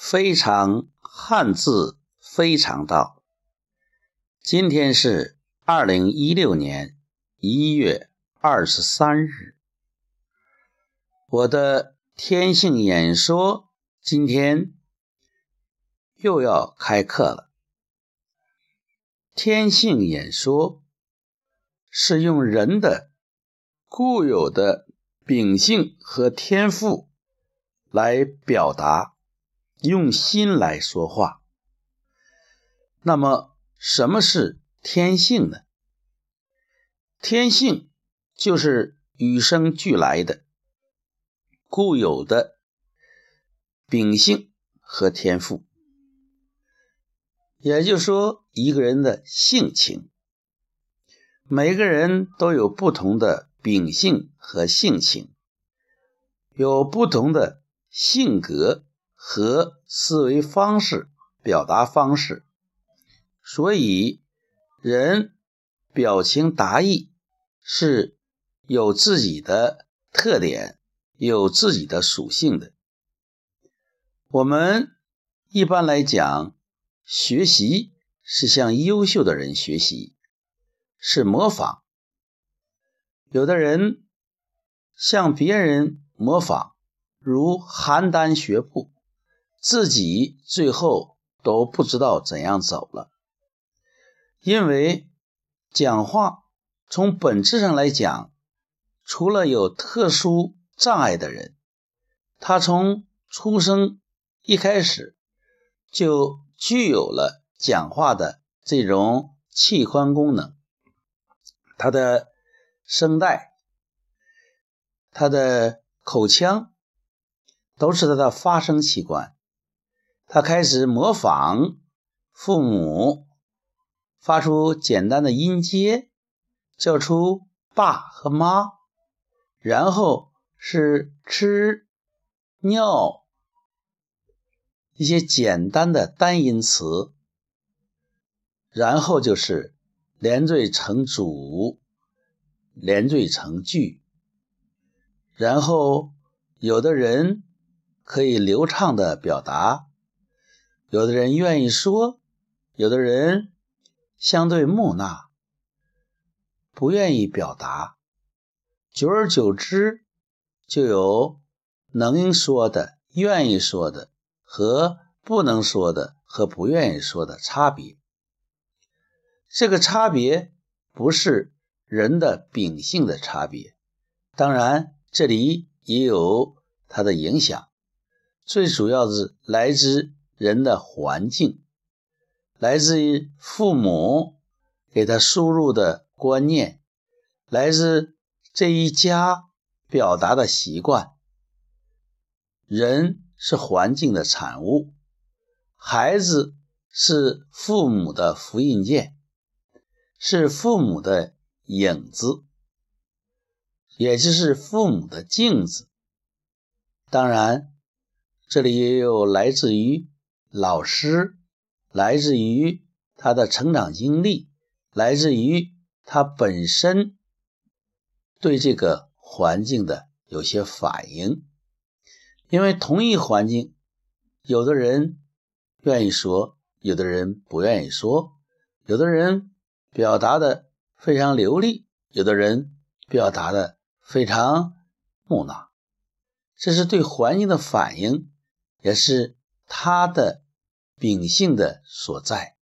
非常汉字非常道。今天是二零一六年一月二十三日，我的天性演说今天又要开课了。天性演说是用人的固有的秉性和天赋来表达。用心来说话。那么，什么是天性呢？天性就是与生俱来的、固有的秉性和天赋。也就是说，一个人的性情，每个人都有不同的秉性和性情，有不同的性格。和思维方式、表达方式，所以人表情达意是有自己的特点、有自己的属性的。我们一般来讲，学习是向优秀的人学习，是模仿。有的人向别人模仿，如邯郸学步。自己最后都不知道怎样走了，因为讲话从本质上来讲，除了有特殊障碍的人，他从出生一开始就具有了讲话的这种器官功能，他的声带、他的口腔都是他的发声器官。他开始模仿父母发出简单的音阶，叫出爸和妈，然后是吃、尿一些简单的单音词，然后就是连缀成组、连缀成句，然后有的人可以流畅的表达。有的人愿意说，有的人相对木讷，不愿意表达。久而久之，就有能说的、愿意说的和不能说的和不愿意说的差别。这个差别不是人的秉性的差别，当然这里也有它的影响，最主要是来自。人的环境来自于父母给他输入的观念，来自这一家表达的习惯。人是环境的产物，孩子是父母的复印件，是父母的影子，也就是父母的镜子。当然，这里也有来自于。老师来自于他的成长经历，来自于他本身对这个环境的有些反应。因为同一环境，有的人愿意说，有的人不愿意说，有的人表达的非常流利，有的人表达的非常木讷。这是对环境的反应，也是。他的秉性的所在，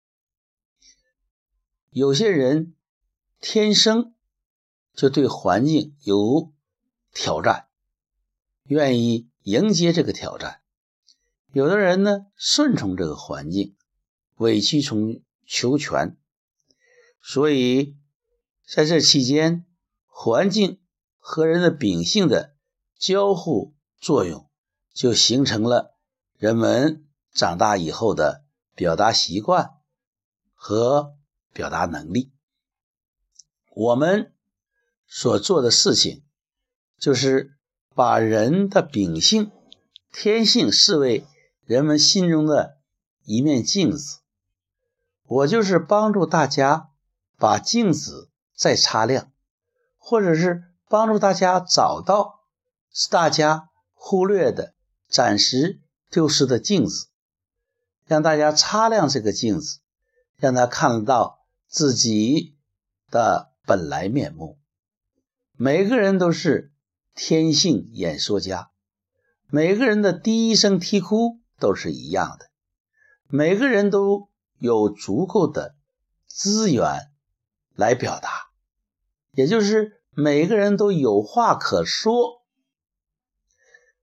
有些人天生就对环境有挑战，愿意迎接这个挑战；有的人呢，顺从这个环境，委曲从求全。所以在这期间，环境和人的秉性的交互作用，就形成了。人们长大以后的表达习惯和表达能力，我们所做的事情就是把人的秉性、天性视为人们心中的一面镜子。我就是帮助大家把镜子再擦亮，或者是帮助大家找到大家忽略的暂时。丢失的镜子，让大家擦亮这个镜子，让他看到自己的本来面目。每个人都是天性演说家，每个人的第一声啼哭都是一样的，每个人都有足够的资源来表达，也就是每个人都有话可说，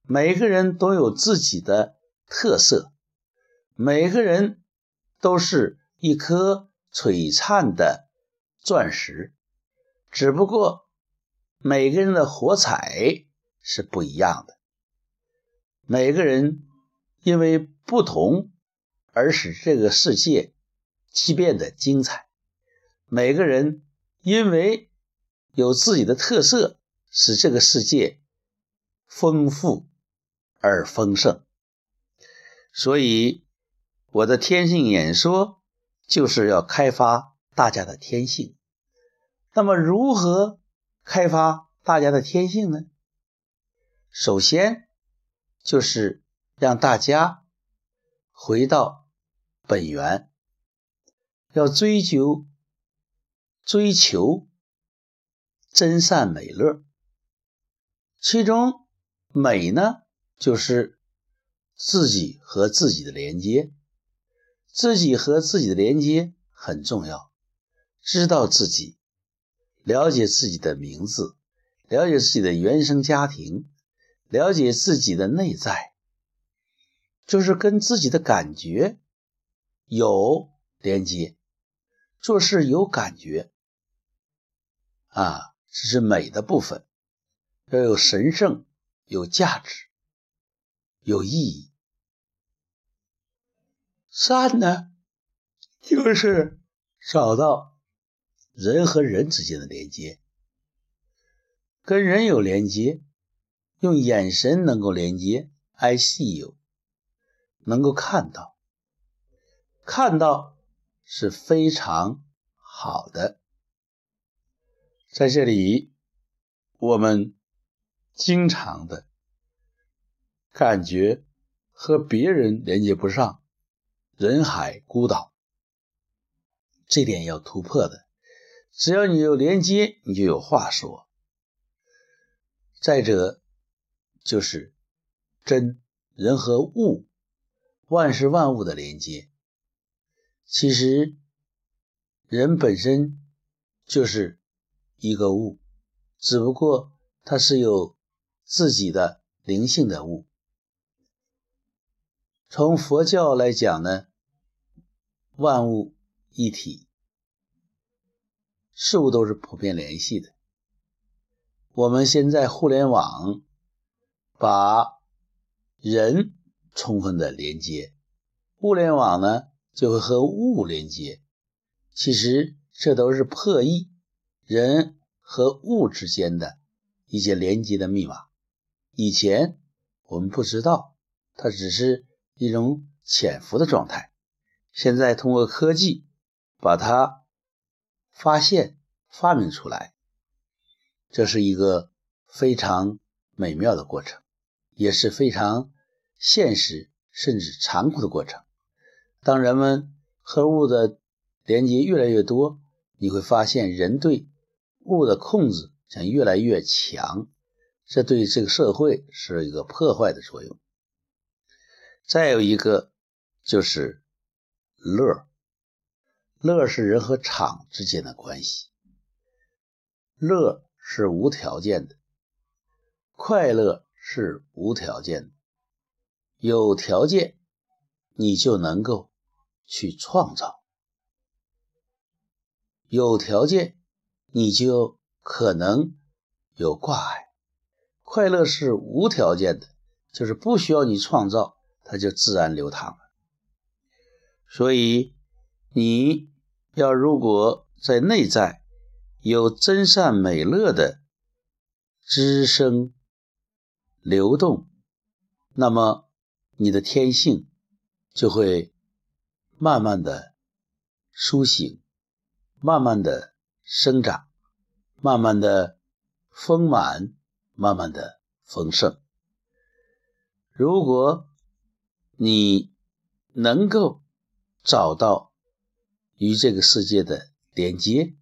每个人都有自己的特色，每个人都是一颗璀璨的钻石，只不过。每个人的火彩是不一样的，每个人因为不同而使这个世界既变得精彩。每个人因为有自己的特色，使这个世界丰富而丰盛。所以，我的天性演说就是要开发大家的天性。那么，如何？开发大家的天性呢？首先就是让大家回到本源，要追求追求真善美乐。其中美呢，就是自己和自己的连接，自己和自己的连接很重要，知道自己。了解自己的名字，了解自己的原生家庭，了解自己的内在，就是跟自己的感觉有连接，做事有感觉啊，这是美的部分，要有神圣、有价值、有意义。善呢，就是找到。人和人之间的连接，跟人有连接，用眼神能够连接，I see you，能够看到，看到是非常好的。在这里，我们经常的感觉和别人连接不上，人海孤岛，这点要突破的。只要你有连接，你就有话说。再者，就是真人和物、万事万物的连接。其实，人本身就是一个物，只不过它是有自己的灵性的物。从佛教来讲呢，万物一体。事物都是普遍联系的。我们现在互联网把人充分的连接，物联网呢就会和物连接。其实这都是破译人和物之间的一些连接的密码。以前我们不知道，它只是一种潜伏的状态。现在通过科技把它。发现、发明出来，这是一个非常美妙的过程，也是非常现实甚至残酷的过程。当人们和物的连接越来越多，你会发现人对物的控制将越来越强，这对这个社会是一个破坏的作用。再有一个就是乐。乐是人和场之间的关系，乐是无条件的，快乐是无条件的。有条件，你就能够去创造；有条件，你就可能有挂碍。快乐是无条件的，就是不需要你创造，它就自然流淌了。所以你。要如果在内在有真善美乐的滋生流动，那么你的天性就会慢慢的苏醒，慢慢的生长，慢慢的丰满，慢慢的丰盛。如果你能够找到与这个世界的连接，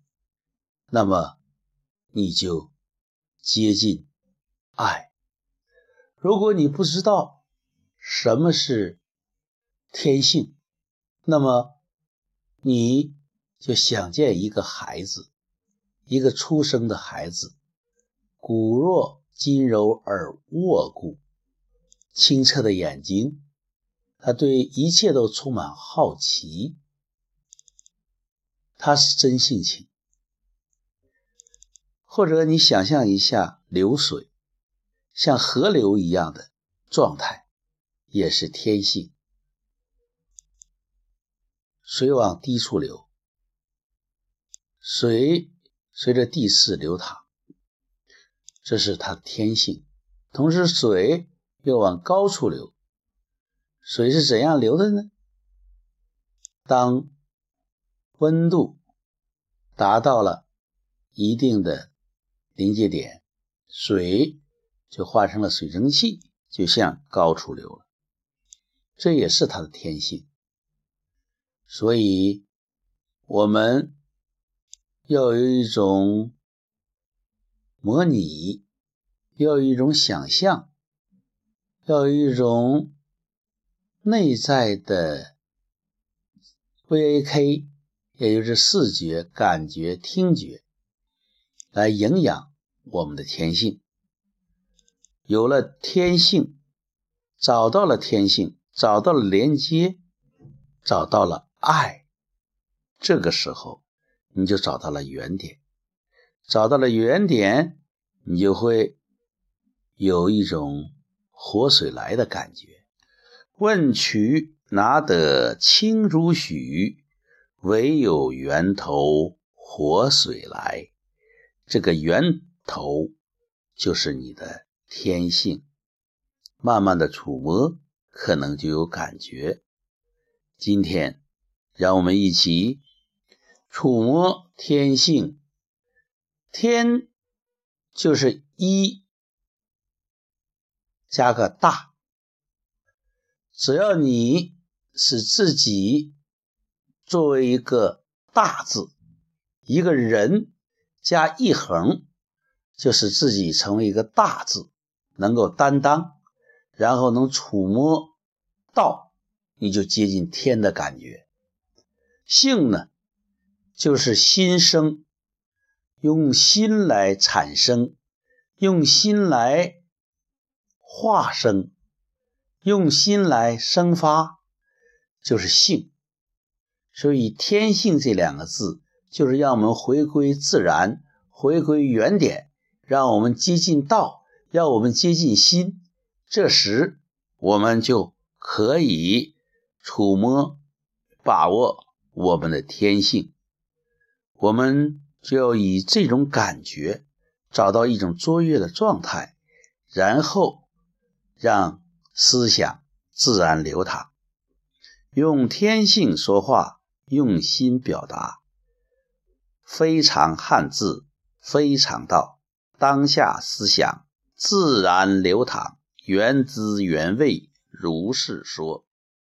那么你就接近爱。如果你不知道什么是天性，那么你就想见一个孩子，一个出生的孩子，骨若筋柔而握固，清澈的眼睛。他对一切都充满好奇，他是真性情。或者你想象一下流水，像河流一样的状态，也是天性。水往低处流，水随着地势流淌，这是它的天性。同时，水又往高处流。水是怎样流的呢？当温度达到了一定的临界点，水就化成了水蒸气，就向高处流了。这也是它的天性。所以，我们要有一种模拟，要有一种想象，要有一种。内在的 VAK，也就是视觉、感觉、听觉，来营养我们的天性。有了天性，找到了天性，找到了连接，找到了爱，这个时候你就找到了原点。找到了原点，你就会有一种活水来的感觉。问渠哪得清如许？唯有源头活水来。这个源头就是你的天性。慢慢的触摸，可能就有感觉。今天，让我们一起触摸天性。天就是一加个大。只要你使自己作为一个大字，一个人加一横，就使自己成为一个大字，能够担当，然后能触摸到，你就接近天的感觉。性呢，就是心生，用心来产生，用心来化生。用心来生发，就是性。所以“天性”这两个字，就是让我们回归自然，回归原点，让我们接近道，让我们接近心。这时，我们就可以触摸、把握我们的天性。我们就要以这种感觉，找到一种卓越的状态，然后让。思想自然流淌，用天性说话，用心表达，非常汉字，非常道。当下思想自然流淌，原汁原味，如是说。